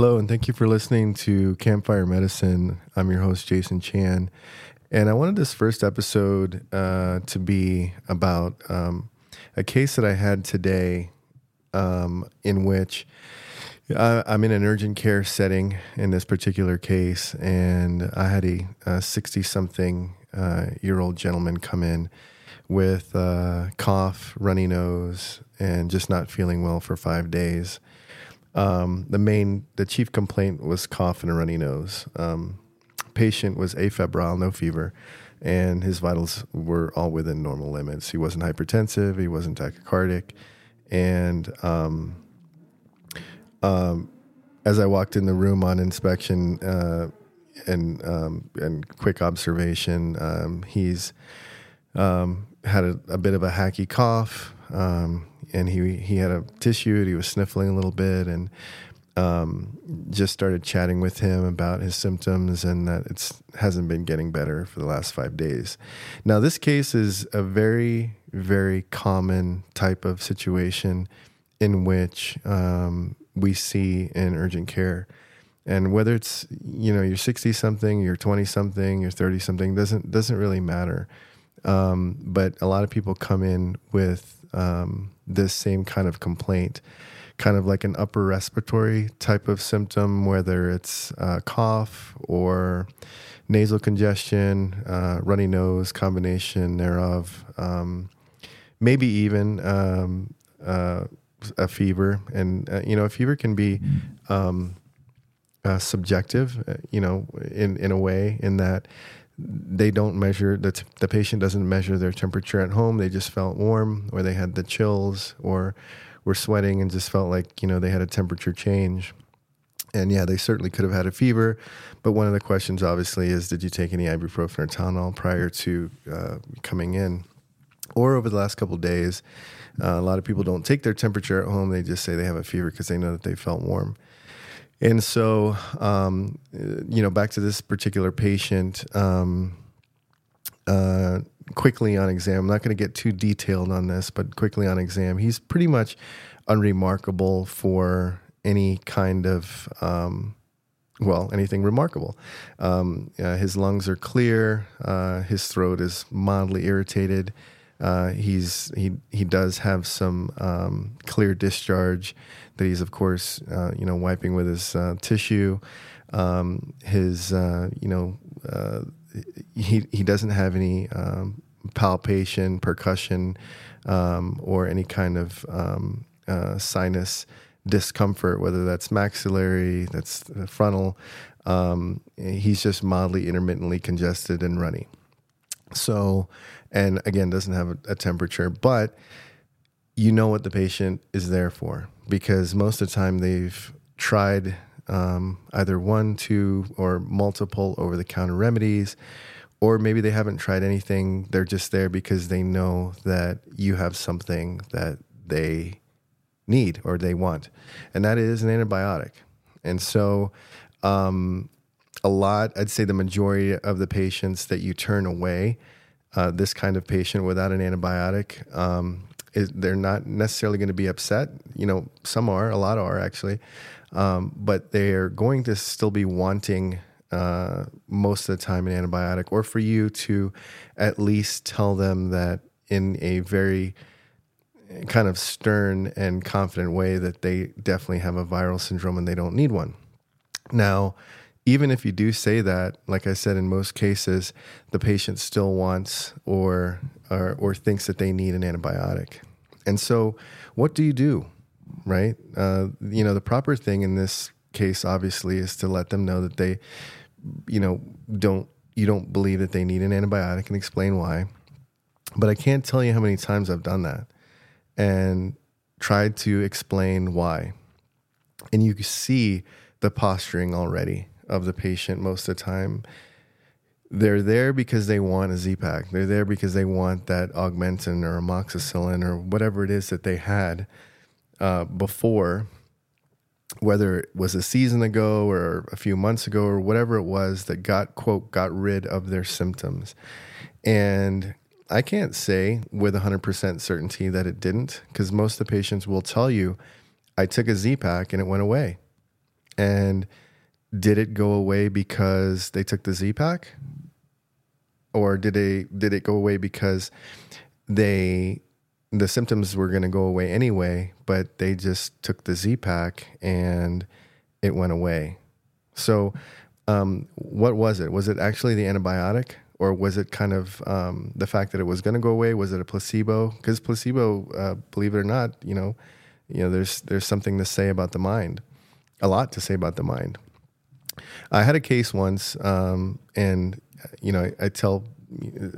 Hello, and thank you for listening to Campfire Medicine. I'm your host, Jason Chan. And I wanted this first episode uh, to be about um, a case that I had today um, in which uh, I'm in an urgent care setting in this particular case, and I had a 60 something uh, year old gentleman come in with uh, cough, runny nose, and just not feeling well for five days. Um, the main, the chief complaint was cough and a runny nose. Um, patient was afebrile, no fever, and his vitals were all within normal limits. He wasn't hypertensive, he wasn't tachycardic, and um, um, as I walked in the room on inspection uh, and um, and quick observation, um, he's had a, a, bit of a hacky cough. Um, and he he had a tissue. He was sniffling a little bit, and um, just started chatting with him about his symptoms and that it hasn't been getting better for the last five days. Now, this case is a very very common type of situation in which um, we see in urgent care. And whether it's you know you're 60 something, you're 20 something, you're 30 something doesn't doesn't really matter. Um, but a lot of people come in with um, this same kind of complaint, kind of like an upper respiratory type of symptom, whether it's uh, cough or nasal congestion, uh, runny nose, combination thereof, um, maybe even um, uh, a fever. And, uh, you know, a fever can be um, uh, subjective, uh, you know, in, in a way, in that they don't measure the, t- the patient doesn't measure their temperature at home. They just felt warm or they had the chills or were sweating and just felt like you know they had a temperature change. And yeah they certainly could have had a fever. But one of the questions obviously is did you take any ibuprofen or tylenol prior to uh, coming in? Or over the last couple days uh, a lot of people don't take their temperature at home. They just say they have a fever because they know that they felt warm and so, um, you know, back to this particular patient, um, uh, quickly on exam, I'm not going to get too detailed on this, but quickly on exam, he's pretty much unremarkable for any kind of, um, well, anything remarkable. Um, uh, his lungs are clear, uh, his throat is mildly irritated. Uh, he's he he does have some um, clear discharge that he's of course uh, you know wiping with his uh, tissue. Um, his uh, you know uh, he he doesn't have any um, palpation, percussion, um, or any kind of um, uh, sinus discomfort, whether that's maxillary, that's frontal. Um, he's just mildly intermittently congested and runny. So and again doesn't have a, a temperature, but you know what the patient is there for because most of the time they've tried um, either one, two, or multiple over the counter remedies, or maybe they haven't tried anything. They're just there because they know that you have something that they need or they want, and that is an antibiotic. And so, um, a lot, I'd say the majority of the patients that you turn away uh, this kind of patient without an antibiotic, um, is, they're not necessarily going to be upset. You know, some are, a lot are actually, um, but they're going to still be wanting uh, most of the time an antibiotic, or for you to at least tell them that in a very kind of stern and confident way that they definitely have a viral syndrome and they don't need one. Now, even if you do say that, like I said, in most cases, the patient still wants or, or, or thinks that they need an antibiotic. And so, what do you do, right? Uh, you know, the proper thing in this case, obviously, is to let them know that they, you know, don't you don't believe that they need an antibiotic and explain why. But I can't tell you how many times I've done that and tried to explain why. And you see the posturing already of the patient most of the time. They're there because they want a Z-Pak. They're there because they want that Augmentin or amoxicillin or whatever it is that they had uh, before, whether it was a season ago or a few months ago or whatever it was that got, quote, got rid of their symptoms. And I can't say with 100% certainty that it didn't because most of the patients will tell you, I took a Z-Pak and it went away. And did it go away because they took the Z-Pak? Or did they did it go away because they the symptoms were going to go away anyway, but they just took the Z-Pak and it went away. So, um, what was it? Was it actually the antibiotic, or was it kind of um, the fact that it was going to go away? Was it a placebo? Because placebo, uh, believe it or not, you know, you know, there's there's something to say about the mind, a lot to say about the mind. I had a case once, um, and you know, I, I, tell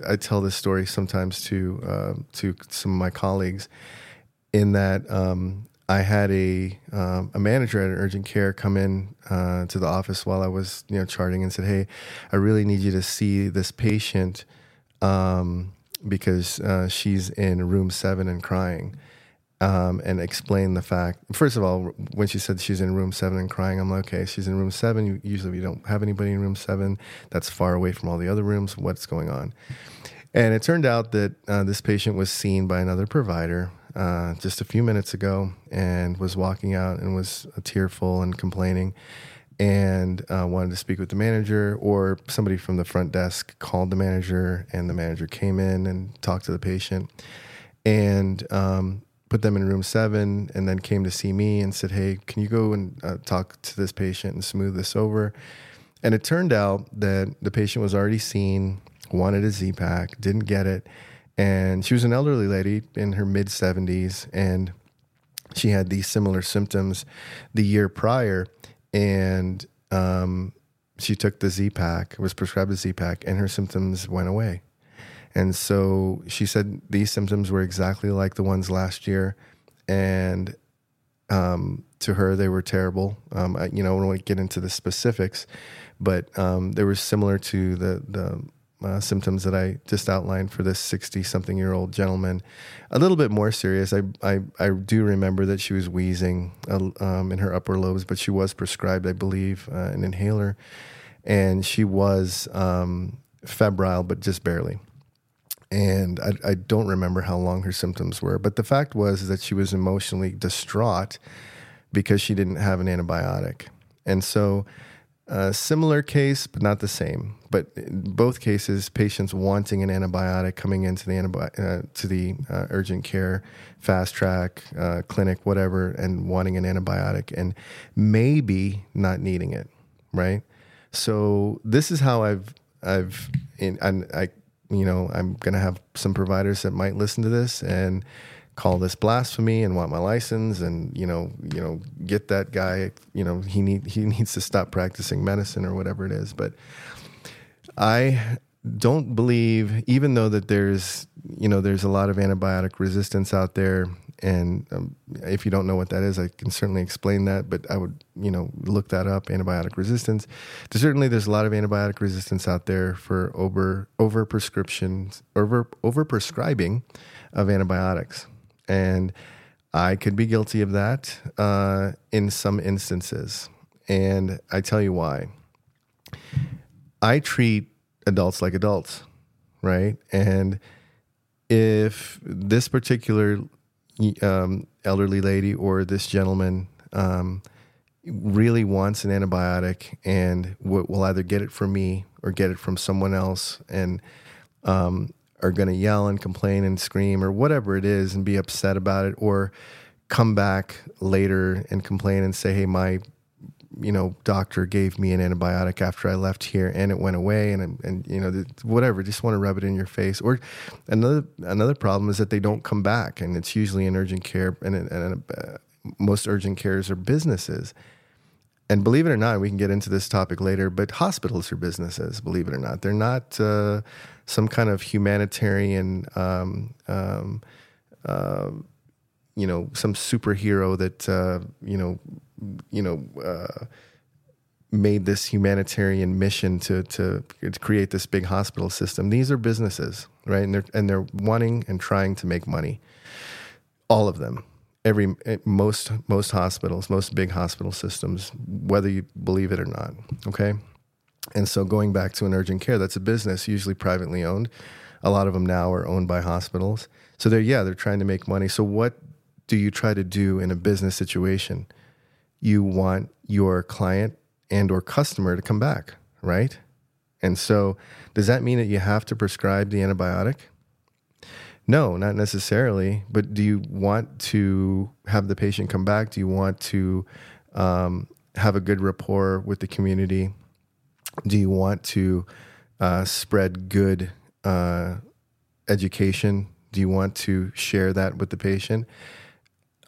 I tell this story sometimes to uh, to some of my colleagues, in that um, I had a um, a manager at an urgent care come in uh, to the office while I was you know charting and said, "Hey, I really need you to see this patient um, because uh, she's in room seven and crying." Um, and explain the fact. First of all, when she said she's in room seven and crying, I'm like, okay, she's in room seven. Usually, we don't have anybody in room seven. That's far away from all the other rooms. What's going on? And it turned out that uh, this patient was seen by another provider uh, just a few minutes ago and was walking out and was tearful and complaining and uh, wanted to speak with the manager or somebody from the front desk called the manager and the manager came in and talked to the patient and um, put them in room seven and then came to see me and said hey can you go and uh, talk to this patient and smooth this over? And it turned out that the patient was already seen wanted a Z-Pak didn't get it. And she was an elderly lady in her mid 70s and she had these similar symptoms the year prior. And um, she took the Z-Pak was prescribed the Z-Pak and her symptoms went away and so she said these symptoms were exactly like the ones last year and um, to her they were terrible um, I, you know i don't want to get into the specifics but um, they were similar to the the uh, symptoms that I just outlined for this 60 something year old gentleman. A little bit more serious. I, I, I do remember that she was wheezing uh, um, in her upper lobes, but she was prescribed, I believe, uh, an inhaler. And she was um, febrile, but just barely. And I, I don't remember how long her symptoms were. But the fact was that she was emotionally distraught because she didn't have an antibiotic. And so, a similar case, but not the same. But in both cases, patients wanting an antibiotic coming into the antibi- uh, to the uh, urgent care, fast track, uh, clinic, whatever, and wanting an antibiotic, and maybe not needing it, right? So this is how I've I've in, I you know I'm gonna have some providers that might listen to this and call this blasphemy and want my license and you know you know get that guy you know he need he needs to stop practicing medicine or whatever it is. But i don't believe even though that there's you know there's a lot of antibiotic resistance out there and um, if you don't know what that is i can certainly explain that but i would you know look that up antibiotic resistance certainly there's a lot of antibiotic resistance out there for over over prescriptions over over prescribing of antibiotics and I could be guilty of that uh, in some instances. And I tell you why. I treat adults like adults, right? And if this particular um, elderly lady or this gentleman um, really wants an antibiotic and w- will either get it from me or get it from someone else, and um, are going to yell and complain and scream or whatever it is and be upset about it or come back later and complain and say hey my you know doctor gave me an antibiotic after I left here and it went away and and you know whatever just want to rub it in your face or another another problem is that they don't come back and it's usually in urgent care and, and uh, most urgent cares are businesses and believe it or not, we can get into this topic later, but hospitals are businesses, believe it or not. They're not uh, some kind of humanitarian, um, um, uh, you know, some superhero that, uh, you know, you know, uh, made this humanitarian mission to, to, to create this big hospital system. These are businesses, right? And they're, and they're wanting and trying to make money. All of them every eh, most most hospitals, most big hospital systems, whether you believe it or not. Okay, and so going back to an urgent care, that's a business, usually privately owned. A lot of them now are owned by hospitals. So they're yeah, they're trying to make money. So what do you try to do in a business situation? You want your client and or customer to come back, right? And so, does that mean that you have to prescribe the antibiotic? No, not necessarily. But do you want to have the patient come back? Do you want to um, have a good rapport with the community? Do you want to uh, spread good uh, education? Do you want to share that with the patient?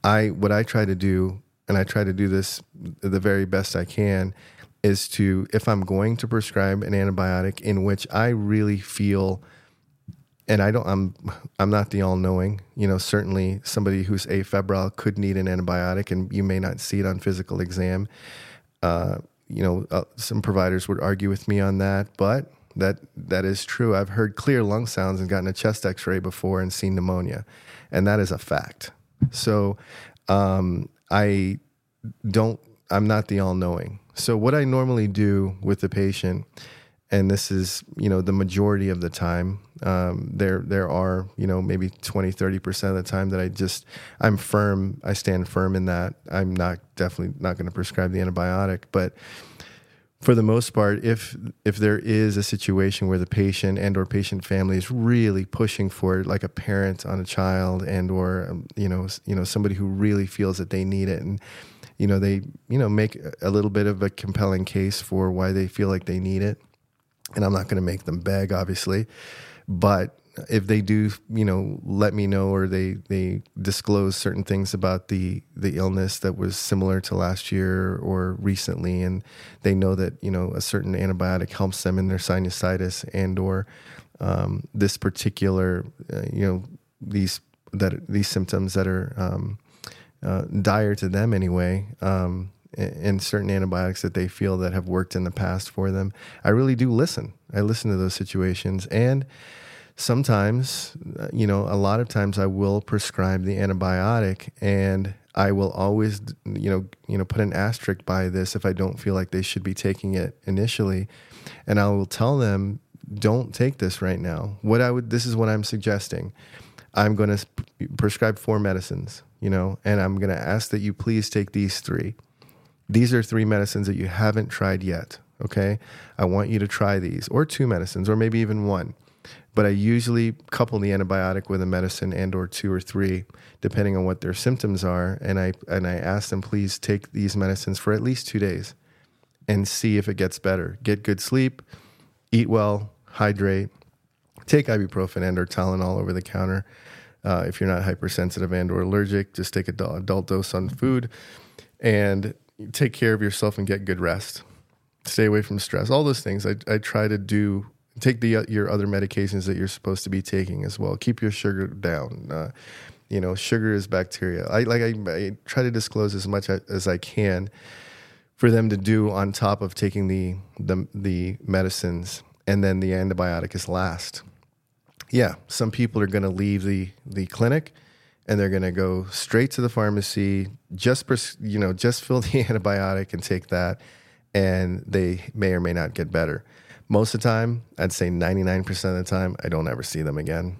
I what I try to do, and I try to do this the very best I can, is to if I'm going to prescribe an antibiotic in which I really feel and I don't I'm I'm not the all knowing. You know, certainly somebody who's afebrile could need an antibiotic and you may not see it on physical exam. Uh, you know, uh, some providers would argue with me on that, but that that is true. I've heard clear lung sounds and gotten a chest x-ray before and seen pneumonia, and that is a fact. So um, I don't I'm not the all knowing. So what I normally do with the patient, and this is you know the majority of the time, um, there there are you know maybe 20 30 percent of the time that I just I'm firm. I stand firm in that. I'm not definitely not going to prescribe the antibiotic, but for the most part, if if there is a situation where the patient and or patient family is really pushing for it, like a parent on a child and or um, you know you know somebody who really feels that they need it and you know they you know make a little bit of a compelling case for why they feel like they need it. And i'm not going to make them beg obviously but if they do you know let me know or they they disclose certain things about the the illness that was similar to last year or recently and they know that you know a certain antibiotic helps them in their sinusitis and or um, this particular uh, you know these that these symptoms that are um, uh, dire to them anyway, um, and certain antibiotics that they feel that have worked in the past for them. I really do listen. I listen to those situations, and sometimes, uh, you know, a lot of times I will prescribe the antibiotic, and I will always, you know, you know, put an asterisk by this if I don't feel like they should be taking it initially, and I will tell them, don't take this right now. What I would, this is what I'm suggesting. I'm going to prescribe four medicines you know, and I'm going to ask that you please take these three. These are three medicines that you haven't tried yet. Okay. I want you to try these, or two medicines, or maybe even one. But I usually couple the antibiotic with a medicine and or two or three, depending on what their symptoms are. And I and I ask them, please take these medicines for at least two days and see if it gets better. Get good sleep, eat well, hydrate, take ibuprofen and or Tylenol over the counter uh, if you're not hypersensitive and or allergic, just take a adult dose on food and take care of yourself and get good rest. Stay away from stress. All those things I, I try to do. Take the uh, your other medications that you're supposed to be taking as well. Keep your sugar down. Uh, you know, sugar is bacteria. I like I, I try to disclose as much as I can for them to do on top of taking the the the medicines, and then the antibiotic is last yeah, some people are going to leave the the clinic and they're going to go straight to the pharmacy, just you know, just fill the antibiotic and take that, and they may or may not get better. Most of the time, I'd say 99% of the time, I don't ever see them again.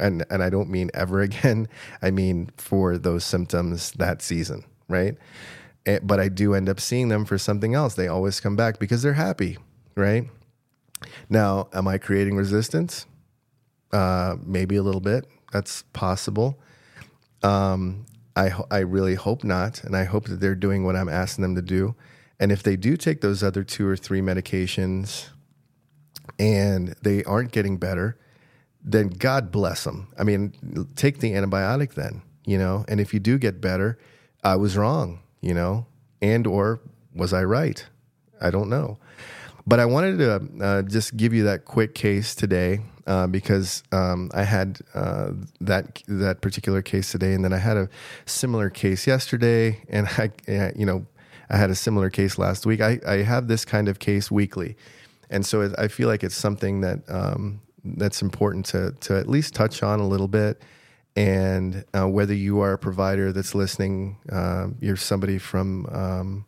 And and I don't mean ever again. I mean for those symptoms that season, right? And, eh, but I do end up seeing them for something else. They always come back because they're happy, right? Now, am I creating resistance? Uh, maybe a little bit. That's possible. Um, I I really hope not, and I hope that they're doing what I'm asking them to do. And if they do take those other two or three medications, and they aren't getting better, then God bless them. I mean, take the antibiotic then, you know. And if you do get better, I was wrong, you know, and or was I right? I don't know. But I wanted to uh, just give you that quick case today uh, because um, I had uh, that that particular case today, and then I had a similar case yesterday, and I, you know, I had a similar case last week. I, I have this kind of case weekly, and so it, I feel like it's something that um, that's important to to at least touch on a little bit. And uh, whether you are a provider that's listening, uh, you're somebody from um,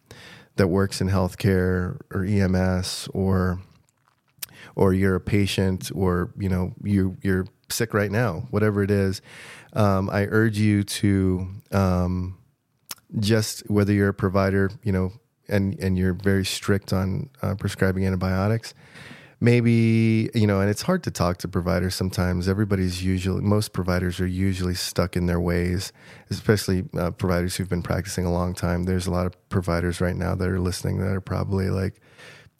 that works in healthcare or EMS or or you're a patient or you know you you're sick right now whatever it is um, i urge you to um, just whether you're a provider, you know, and and you're very strict on uh, prescribing antibiotics. Maybe you know, and it's hard to talk to providers sometimes. Everybody's usually most providers are usually stuck in their ways, especially uh, providers who've been practicing a long time. There's a lot of providers right now that are listening that are probably like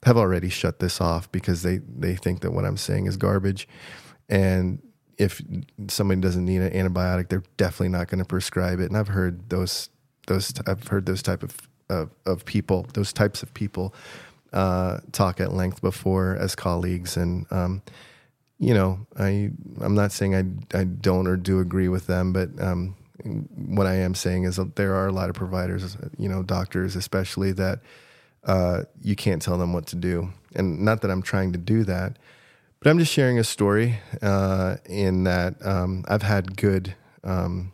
have already shut this off because they they think that what I'm saying is garbage, and if somebody doesn't need an antibiotic, they're definitely not going to prescribe it. And I've heard those those I've heard those type of of, of people, those types of people, uh, talk at length before as colleagues, and um, you know, I I'm not saying I I don't or do agree with them, but um, what I am saying is there are a lot of providers, you know, doctors especially that uh, you can't tell them what to do, and not that I'm trying to do that, but I'm just sharing a story uh, in that um, I've had good. Um,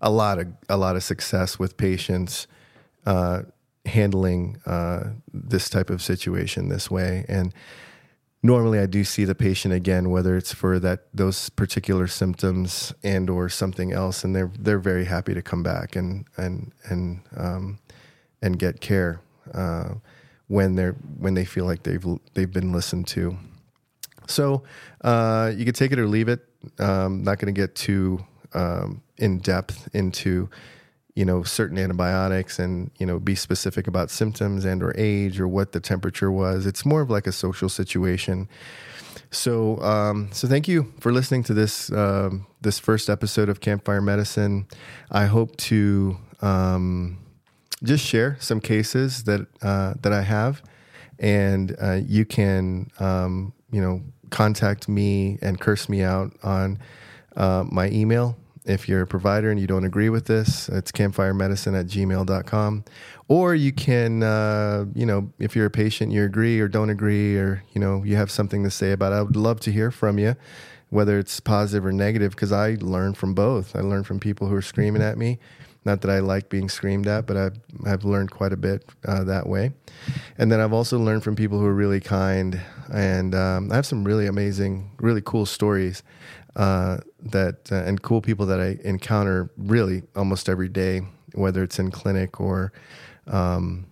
a lot of a lot of success with patients uh, handling uh, this type of situation this way. And normally, I do see the patient again, whether it's for that those particular symptoms and or something else, and they're they're very happy to come back and and and um, and get care uh, when they're when they feel like they've they've been listened to. So uh, you could take it or leave it. Um, not going to get too um, in depth into you know certain antibiotics and you know be specific about symptoms and or age or what the temperature was. It's more of like a social situation. So um, so thank you for listening to this um, this first episode of campfire medicine. I hope to um, just share some cases that uh, that i have and uh, you can um, you know contact me and curse me out on uh, my email if you're a provider and you don't agree with this, it's campfiremedicine at gmail.com. Or you can, uh, you know, if you're a patient, you agree or don't agree, or, you know, you have something to say about it. I would love to hear from you, whether it's positive or negative, because I learn from both. I learn from people who are screaming at me. Not that I like being screamed at, but I've, I've learned quite a bit uh, that way. And then I've also learned from people who are really kind. And um, I have some really amazing, really cool stories uh, that uh, and cool people that I encounter really almost every day, whether it's in clinic or um,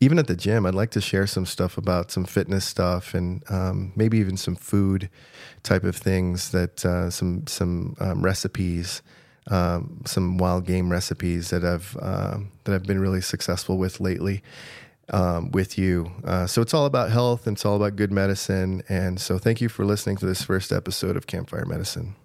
even at the gym. I'd like to share some stuff about some fitness stuff and um, maybe even some food type of things that uh, some some um, recipes. Um, some wild game recipes that I've uh, that I've been really successful with lately, um, with you. Uh, so it's all about health and it's all about good medicine. And so thank you for listening to this first episode of Campfire Medicine.